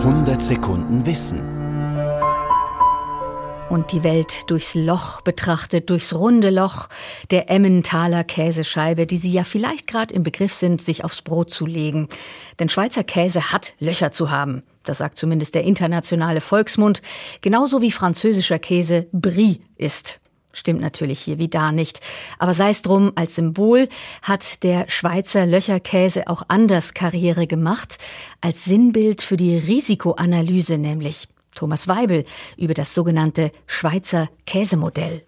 100 Sekunden Wissen. Und die Welt durchs Loch betrachtet, durchs runde Loch der Emmentaler Käsescheibe, die Sie ja vielleicht gerade im Begriff sind, sich aufs Brot zu legen. Denn Schweizer Käse hat Löcher zu haben. Das sagt zumindest der internationale Volksmund. Genauso wie französischer Käse Brie ist. Stimmt natürlich hier wie da nicht. Aber sei es drum, als Symbol hat der Schweizer Löcherkäse auch anders Karriere gemacht, als Sinnbild für die Risikoanalyse nämlich. Thomas Weibel über das sogenannte Schweizer Käsemodell.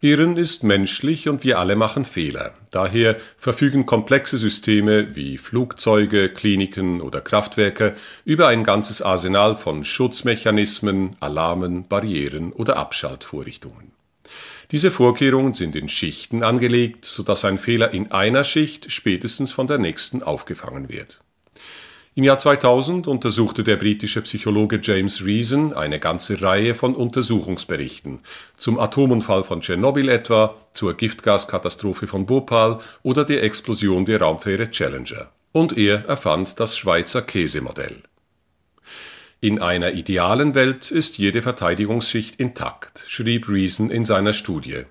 Irren ist menschlich und wir alle machen Fehler. Daher verfügen komplexe Systeme wie Flugzeuge, Kliniken oder Kraftwerke über ein ganzes Arsenal von Schutzmechanismen, Alarmen, Barrieren oder Abschaltvorrichtungen. Diese Vorkehrungen sind in Schichten angelegt, sodass ein Fehler in einer Schicht spätestens von der nächsten aufgefangen wird. Im Jahr 2000 untersuchte der britische Psychologe James Reason eine ganze Reihe von Untersuchungsberichten zum Atomunfall von Tschernobyl etwa, zur Giftgaskatastrophe von Bhopal oder der Explosion der Raumfähre Challenger. Und er erfand das Schweizer Käsemodell. In einer idealen Welt ist jede Verteidigungsschicht intakt, schrieb Reason in seiner Studie.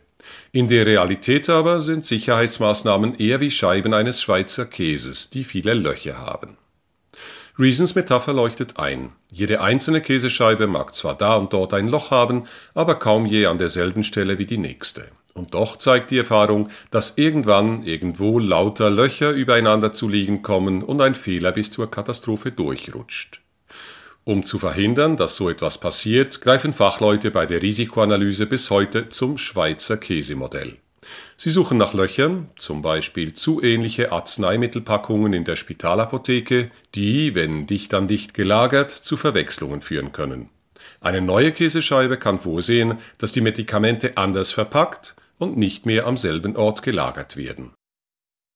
In der Realität aber sind Sicherheitsmaßnahmen eher wie Scheiben eines Schweizer Käses, die viele Löcher haben. Reasons Metapher leuchtet ein. Jede einzelne Käsescheibe mag zwar da und dort ein Loch haben, aber kaum je an derselben Stelle wie die nächste. Und doch zeigt die Erfahrung, dass irgendwann irgendwo lauter Löcher übereinander zu liegen kommen und ein Fehler bis zur Katastrophe durchrutscht. Um zu verhindern, dass so etwas passiert, greifen Fachleute bei der Risikoanalyse bis heute zum Schweizer Käsemodell. Sie suchen nach Löchern, zum Beispiel zu ähnliche Arzneimittelpackungen in der Spitalapotheke, die, wenn dicht an dicht gelagert, zu Verwechslungen führen können. Eine neue Käsescheibe kann vorsehen, dass die Medikamente anders verpackt und nicht mehr am selben Ort gelagert werden